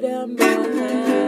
put on my